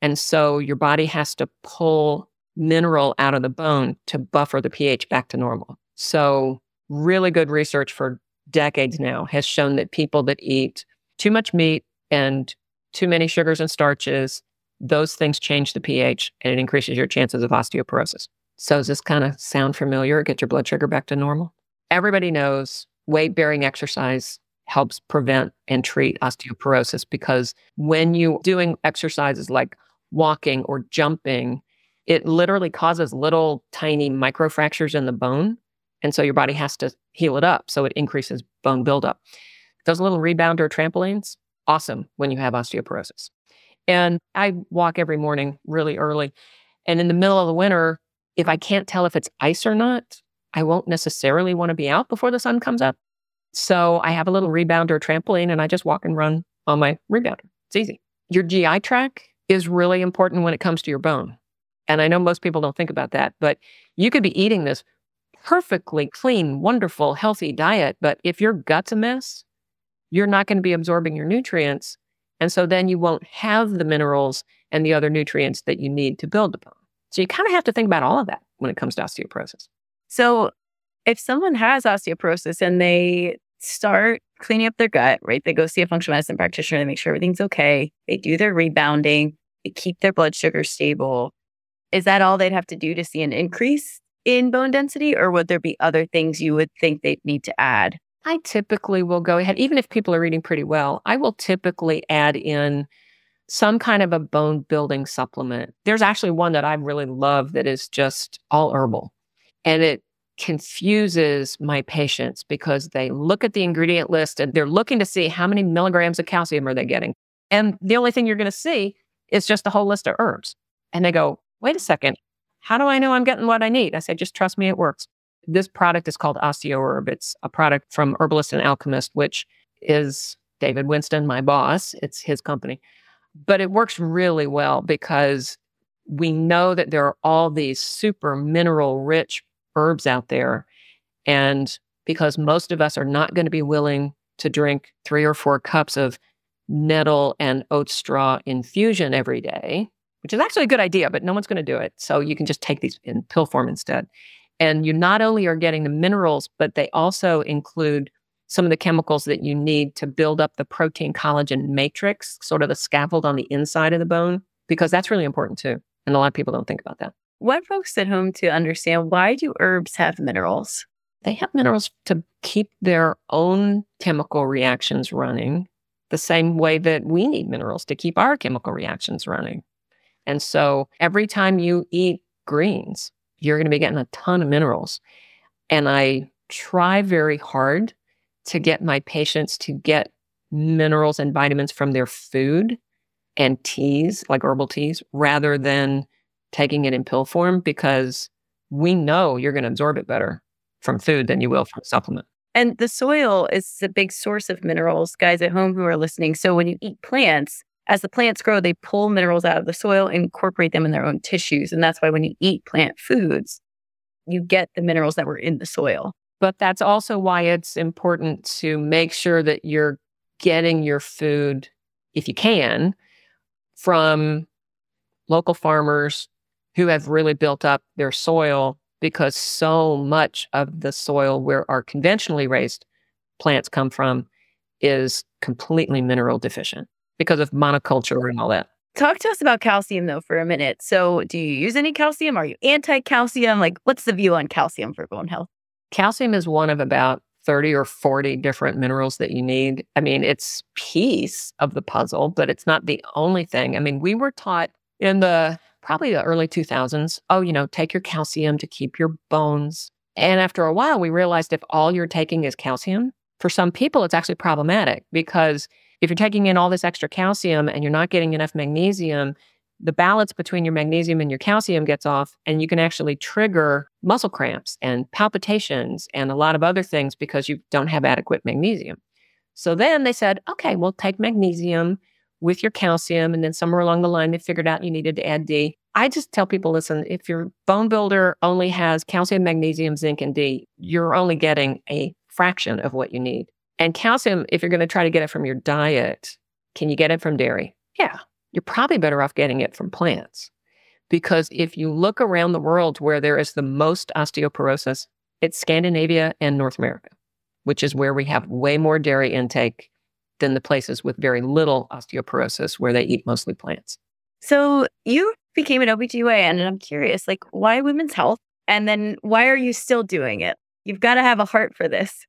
And so your body has to pull mineral out of the bone to buffer the pH back to normal. So, really good research for decades now has shown that people that eat too much meat and too many sugars and starches, those things change the pH and it increases your chances of osteoporosis. So, does this kind of sound familiar? Get your blood sugar back to normal? Everybody knows weight bearing exercise helps prevent and treat osteoporosis because when you doing exercises like walking or jumping, it literally causes little tiny microfractures in the bone. And so your body has to heal it up. So it increases bone buildup. Those little rebounder trampolines, awesome when you have osteoporosis. And I walk every morning really early. And in the middle of the winter, if I can't tell if it's ice or not, I won't necessarily want to be out before the sun comes up. So I have a little rebounder trampoline and I just walk and run on my rebounder. It's easy. Your GI tract is really important when it comes to your bone. And I know most people don't think about that, but you could be eating this perfectly clean, wonderful, healthy diet. But if your gut's a mess, you're not going to be absorbing your nutrients. And so then you won't have the minerals and the other nutrients that you need to build bone. So you kind of have to think about all of that when it comes to osteoporosis. So if someone has osteoporosis and they start cleaning up their gut, right? They go see a functional medicine practitioner, they make sure everything's okay. They do their rebounding, they keep their blood sugar stable. Is that all they'd have to do to see an increase in bone density, or would there be other things you would think they'd need to add? I typically will go ahead, even if people are eating pretty well, I will typically add in some kind of a bone building supplement. There's actually one that I really love that is just all herbal. And it confuses my patients because they look at the ingredient list and they're looking to see how many milligrams of calcium are they getting. And the only thing you're going to see is just a whole list of herbs. And they go, wait a second. How do I know I'm getting what I need? I said, just trust me, it works. This product is called OsteoHerb. It's a product from Herbalist and Alchemist, which is David Winston, my boss. It's his company. But it works really well because we know that there are all these super mineral rich herbs out there. And because most of us are not going to be willing to drink three or four cups of nettle and oat straw infusion every day, which is actually a good idea, but no one's going to do it. So you can just take these in pill form instead. And you not only are getting the minerals, but they also include some of the chemicals that you need to build up the protein collagen matrix, sort of the scaffold on the inside of the bone, because that's really important too. And a lot of people don't think about that. Want folks at home to understand why do herbs have minerals? They have minerals to keep their own chemical reactions running the same way that we need minerals to keep our chemical reactions running. And so every time you eat greens, you're going to be getting a ton of minerals. And I try very hard to get my patients to get minerals and vitamins from their food and teas, like herbal teas, rather than taking it in pill form because we know you're going to absorb it better from food than you will from a supplement. And the soil is a big source of minerals, guys at home who are listening. So when you eat plants, as the plants grow, they pull minerals out of the soil incorporate them in their own tissues. And that's why when you eat plant foods, you get the minerals that were in the soil. But that's also why it's important to make sure that you're getting your food, if you can, from local farmers who have really built up their soil because so much of the soil where our conventionally raised plants come from is completely mineral deficient because of monoculture and all that. Talk to us about calcium though for a minute. So, do you use any calcium? Are you anti calcium? Like, what's the view on calcium for bone health? Calcium is one of about 30 or 40 different minerals that you need. I mean, it's piece of the puzzle, but it's not the only thing. I mean, we were taught in the probably the early 2000s. Oh, you know, take your calcium to keep your bones. And after a while, we realized if all you're taking is calcium, for some people, it's actually problematic because if you're taking in all this extra calcium and you're not getting enough magnesium, the balance between your magnesium and your calcium gets off, and you can actually trigger muscle cramps and palpitations and a lot of other things because you don't have adequate magnesium. So then they said, okay, we'll take magnesium with your calcium. And then somewhere along the line, they figured out you needed to add D. I just tell people listen, if your bone builder only has calcium, magnesium, zinc, and D, you're only getting a fraction of what you need. And calcium, if you're going to try to get it from your diet, can you get it from dairy? Yeah, you're probably better off getting it from plants. Because if you look around the world where there is the most osteoporosis, it's Scandinavia and North America, which is where we have way more dairy intake than the places with very little osteoporosis where they eat mostly plants. So you became an OBGYN and I'm curious, like why women's health? And then why are you still doing it? You've got to have a heart for this.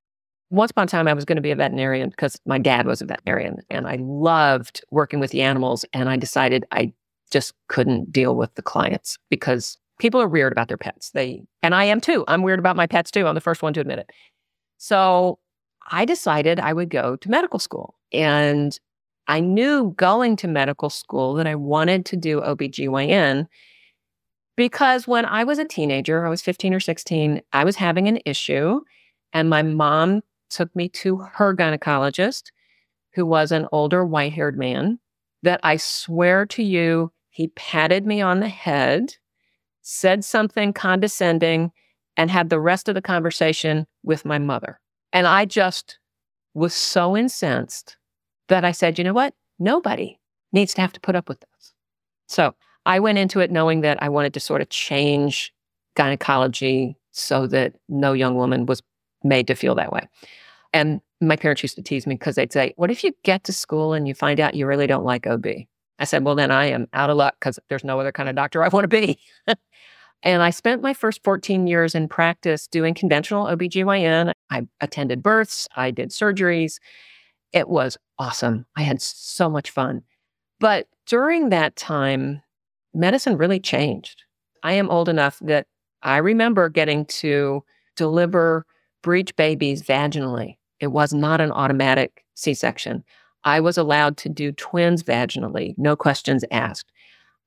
Once upon a time, I was going to be a veterinarian because my dad was a veterinarian and I loved working with the animals. And I decided I just couldn't deal with the clients because people are weird about their pets. They, and I am too. I'm weird about my pets too. I'm the first one to admit it. So I decided I would go to medical school. And I knew going to medical school that I wanted to do OBGYN because when I was a teenager, I was 15 or 16, I was having an issue. And my mom took me to her gynecologist, who was an older white haired man, that I swear to you, he patted me on the head, said something condescending, and had the rest of the conversation with my mother. And I just was so incensed that I said, you know what? Nobody needs to have to put up with this. So I went into it knowing that I wanted to sort of change gynecology so that no young woman was made to feel that way. And my parents used to tease me because they'd say, What if you get to school and you find out you really don't like OB? I said, Well, then I am out of luck because there's no other kind of doctor I want to be. And I spent my first 14 years in practice doing conventional OBGYN. I attended births, I did surgeries. It was awesome. I had so much fun. But during that time, medicine really changed. I am old enough that I remember getting to deliver breech babies vaginally. It was not an automatic C section. I was allowed to do twins vaginally, no questions asked.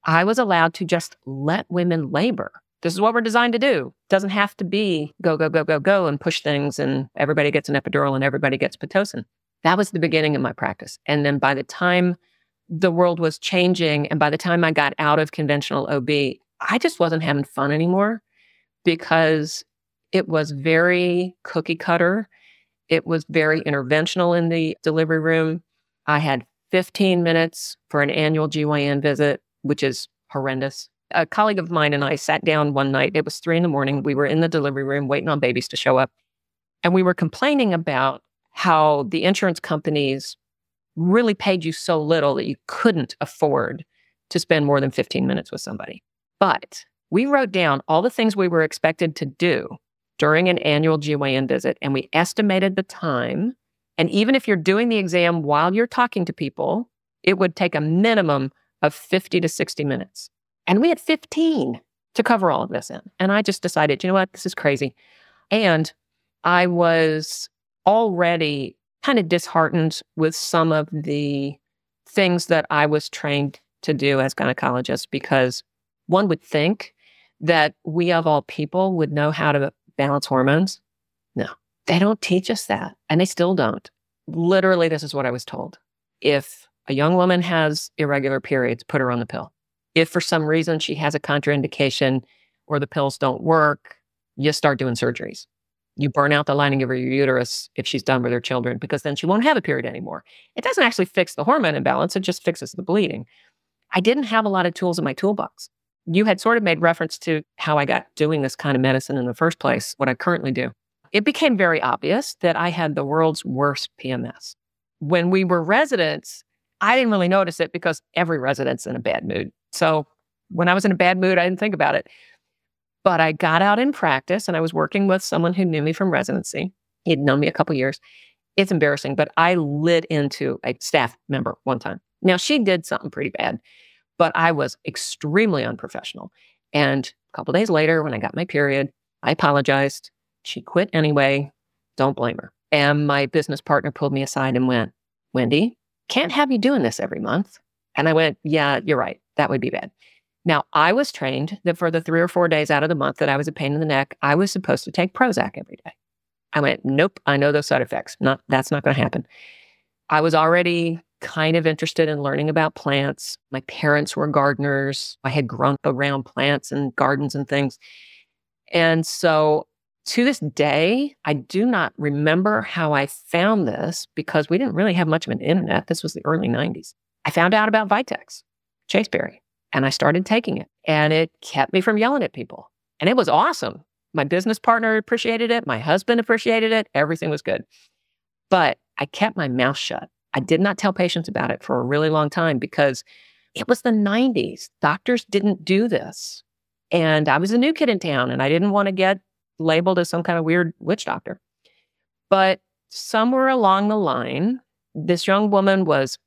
I was allowed to just let women labor. This is what we're designed to do. Doesn't have to be go, go, go, go, go and push things and everybody gets an epidural and everybody gets Pitocin. That was the beginning of my practice. And then by the time the world was changing and by the time I got out of conventional OB, I just wasn't having fun anymore because it was very cookie cutter. It was very interventional in the delivery room. I had 15 minutes for an annual GYN visit, which is horrendous. A colleague of mine and I sat down one night. It was three in the morning. We were in the delivery room waiting on babies to show up. And we were complaining about how the insurance companies really paid you so little that you couldn't afford to spend more than 15 minutes with somebody. But we wrote down all the things we were expected to do during an annual GYN visit, and we estimated the time. And even if you're doing the exam while you're talking to people, it would take a minimum of 50 to 60 minutes. And we had 15 to cover all of this in. And I just decided, you know what, this is crazy. And I was already kind of disheartened with some of the things that I was trained to do as gynecologist because one would think that we of all people would know how to balance hormones. No, they don't teach us that. And they still don't. Literally, this is what I was told. If a young woman has irregular periods, put her on the pill. If for some reason she has a contraindication or the pills don't work, you start doing surgeries. You burn out the lining of her uterus if she's done with her children because then she won't have a period anymore. It doesn't actually fix the hormone imbalance, it just fixes the bleeding. I didn't have a lot of tools in my toolbox. You had sort of made reference to how I got doing this kind of medicine in the first place, what I currently do. It became very obvious that I had the world's worst PMS. When we were residents, I didn't really notice it because every resident's in a bad mood. So when I was in a bad mood, I didn't think about it. But I got out in practice and I was working with someone who knew me from residency. He'd known me a couple years. It's embarrassing, but I lit into a staff member one time. Now, she did something pretty bad, but I was extremely unprofessional. And a couple days later, when I got my period, I apologized. She quit anyway. Don't blame her. And my business partner pulled me aside and went, Wendy, can't have you doing this every month. And I went, Yeah, you're right. That would be bad. Now, I was trained that for the three or four days out of the month that I was a pain in the neck, I was supposed to take Prozac every day. I went, Nope, I know those side effects. Not, that's not going to happen. I was already kind of interested in learning about plants. My parents were gardeners. I had grown up around plants and gardens and things. And so to this day, I do not remember how I found this because we didn't really have much of an internet. This was the early 90s. I found out about Vitex, Chaseberry, and I started taking it. And it kept me from yelling at people. And it was awesome. My business partner appreciated it. My husband appreciated it. Everything was good. But I kept my mouth shut. I did not tell patients about it for a really long time because it was the 90s. Doctors didn't do this. And I was a new kid in town and I didn't want to get labeled as some kind of weird witch doctor. But somewhere along the line, this young woman was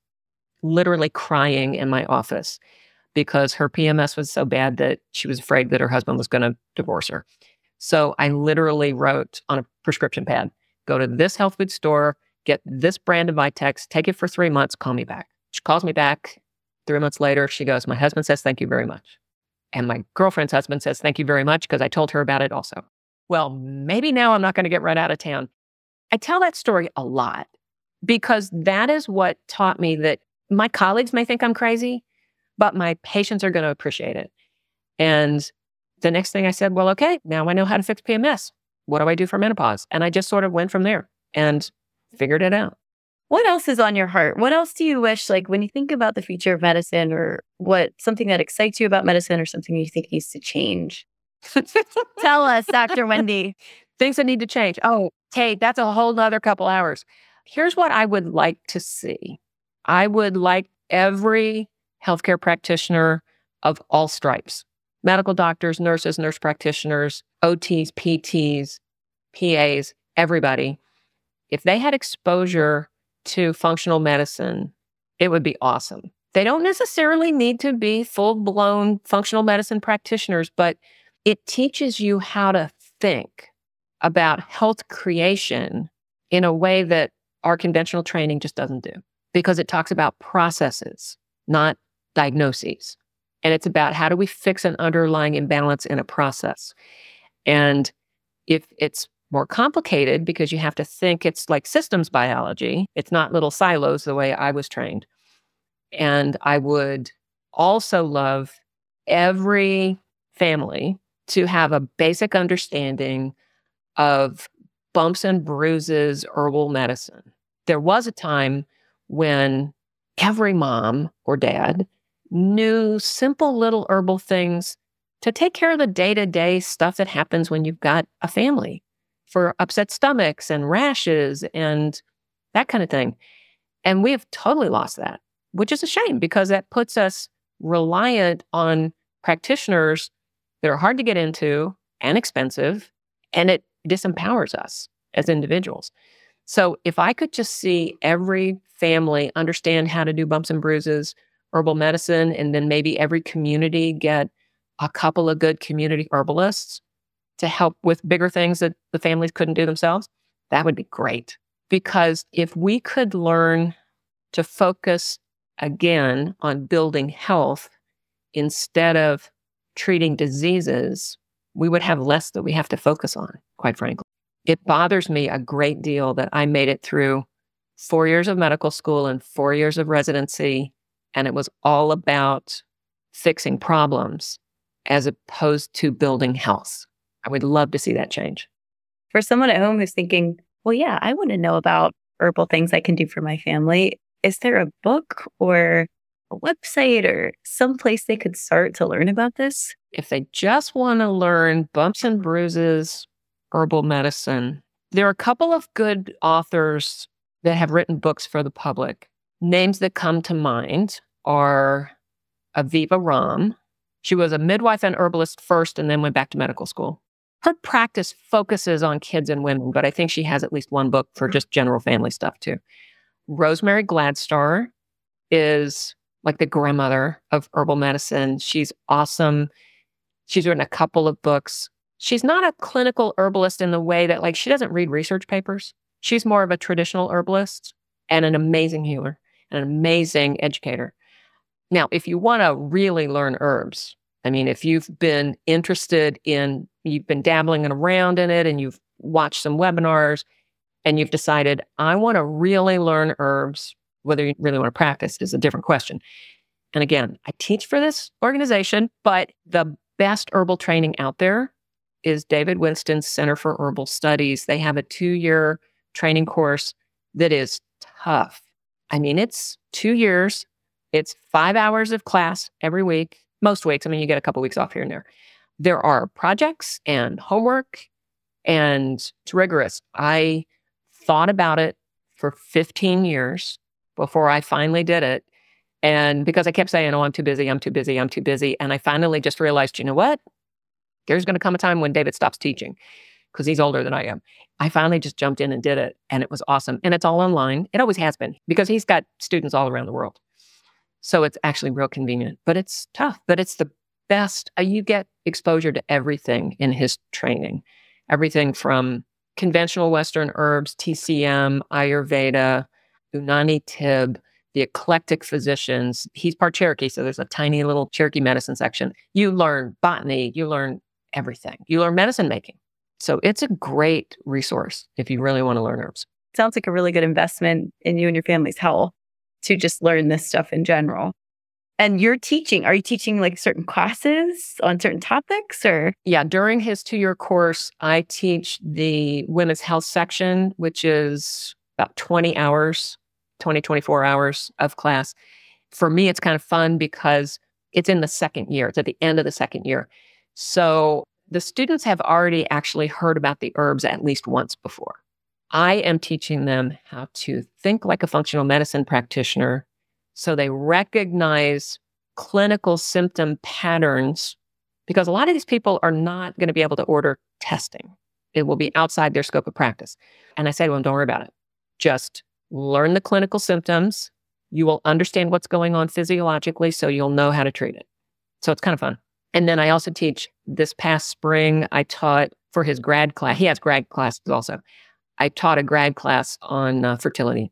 literally crying in my office because her PMS was so bad that she was afraid that her husband was going to divorce her. So I literally wrote on a prescription pad go to this health food store, get this brand of Vitex, take it for three months, call me back. She calls me back three months later. She goes, My husband says, Thank you very much. And my girlfriend's husband says, Thank you very much because I told her about it also well, maybe now I'm not going to get run out of town. I tell that story a lot because that is what taught me that my colleagues may think I'm crazy, but my patients are going to appreciate it. And the next thing I said, well, okay, now I know how to fix PMS. What do I do for menopause? And I just sort of went from there and figured it out. What else is on your heart? What else do you wish, like when you think about the future of medicine or what something that excites you about medicine or something you think needs to change? Tell us, Dr. Wendy. Things that need to change. Oh, Kate, that's a whole nother couple hours. Here's what I would like to see I would like every healthcare practitioner of all stripes medical doctors, nurses, nurse practitioners, OTs, PTs, PAs, everybody. If they had exposure to functional medicine, it would be awesome. They don't necessarily need to be full blown functional medicine practitioners, but it teaches you how to think about health creation in a way that our conventional training just doesn't do. because it talks about processes, not diagnoses. And it's about how do we fix an underlying imbalance in a process. And if it's more complicated because you have to think it's like systems biology, it's not little silos the way I was trained. And I would also love every family to have a basic understanding of bumps and bruises herbal medicine. There was a time when every mom or dad knew simple little herbal things to take care of the day to day stuff that happens when you've got a family for upset stomachs and rashes and that kind of thing. And we have totally lost that, which is a shame because that puts us reliant on practitioners that are hard to get into and expensive, and it disempowers us as individuals. So if I could just see every family understand how to do bumps and bruises, herbal medicine, and then maybe every community get a couple of good community herbalists to help with bigger things that the families couldn't do themselves, that would be great. Because if we could learn to focus again on building health instead of treating diseases, we would have less that we have to focus on, quite frankly. It bothers me a great deal that I made it through four years of medical school and four years of residency, and it was all about fixing problems as opposed to building health. I would love to see that change. For someone at home who's thinking, well, yeah, I want to know about herbal things I can do for my family, is there a book or a website or some place they could start to learn about this? If they just want to learn bumps and bruises, herbal medicine, there are a couple of good authors that have written books for the public. Names that come to mind are Aviva Romm. She was a midwife and herbalist first and then went back to medical school. Her practice focuses on kids and women, but I think she has at least one book for just general family stuff too. Rosemary Gladstar is like the grandmother of herbal medicine. She's awesome. She's written a couple of books. She's not a clinical herbalist in the way that, like, she doesn't read research papers. She's more of a traditional herbalist and an amazing healer and an amazing educator. Now, if you want to really learn herbs, I mean, if you've been interested in, you've been dabbling around in it and you've watched some webinars and you've decided, I want to really learn herbs, whether you really want to practice is a different question. And again, I teach for this organization, but the best herbal training out there is David Winston's Center for Herbal Studies. They have a two year training course that is tough. I mean, it's two years, it's five hours of class every week, most weeks. I mean, you get a couple weeks off here and there. There are projects and homework, and it's rigorous. I thought about it for 15 years before I finally did it. And because I kept saying, oh, I'm too busy, I'm too busy, I'm too busy. And I finally just realized, you know what? There's going to come a time when David stops teaching because he's older than I am. I finally just jumped in and did it. And it was awesome. And it's all online. It always has been because he's got students all around the world. So it's actually real convenient, but it's tough, but it's the best. Uh, you get exposure to everything in his training, everything from conventional Western herbs, TCM, Ayurveda, Unani Tibb, the eclectic physicians. He's part Cherokee, so there's a tiny little Cherokee medicine section. You learn botany, you learn everything, you learn medicine making. So it's a great resource if you really want to learn herbs. Sounds like a really good investment in you and your family's health to just learn this stuff in general. And you're teaching, are you teaching like certain classes on certain topics or? Yeah, during his two year course, I teach the women's health section, which is about 20 hours, 20, 24 hours of class. For me, it's kind of fun because it's in the second year, it's at the end of the second year. So the students have already actually heard about the herbs at least once before. I am teaching them how to think like a functional medicine practitioner so they recognize clinical symptom patterns because a lot of these people are not going to be able to order testing. It will be outside their scope of practice. And I say to them, don't worry about it. Just learn the clinical symptoms. You will understand what's going on physiologically, so you'll know how to treat it. So it's kind of fun. And then I also teach this past spring, I taught for his grad class. He has grad classes also. I taught a grad class on uh, fertility,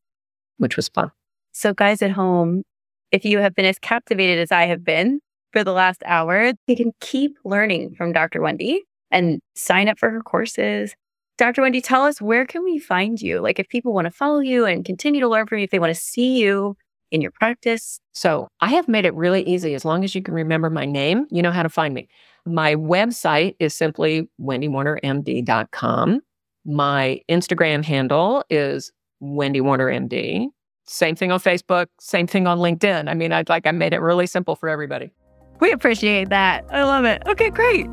which was fun. So, guys at home, if you have been as captivated as I have been for the last hour, you can keep learning from Dr. Wendy and sign up for her courses. Dr. Wendy, tell us where can we find you? Like if people want to follow you and continue to learn from you, if they want to see you in your practice. So I have made it really easy. As long as you can remember my name, you know how to find me. My website is simply wendywarnermd.com. My Instagram handle is Wendy Warner MD. Same thing on Facebook, same thing on LinkedIn. I mean, I'd like I made it really simple for everybody. We appreciate that. I love it. Okay, great.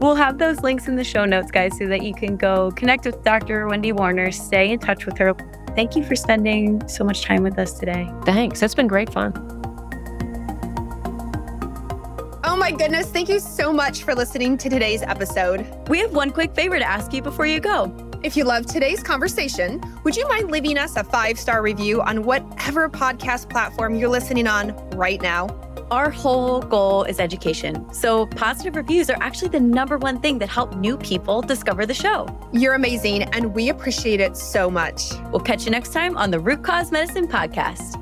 We'll have those links in the show notes, guys, so that you can go connect with Dr. Wendy Warner, stay in touch with her. Thank you for spending so much time with us today. Thanks. It's been great fun. My goodness, thank you so much for listening to today's episode. We have one quick favor to ask you before you go. If you loved today's conversation, would you mind leaving us a five star review on whatever podcast platform you're listening on right now? Our whole goal is education. So, positive reviews are actually the number one thing that help new people discover the show. You're amazing, and we appreciate it so much. We'll catch you next time on the Root Cause Medicine Podcast.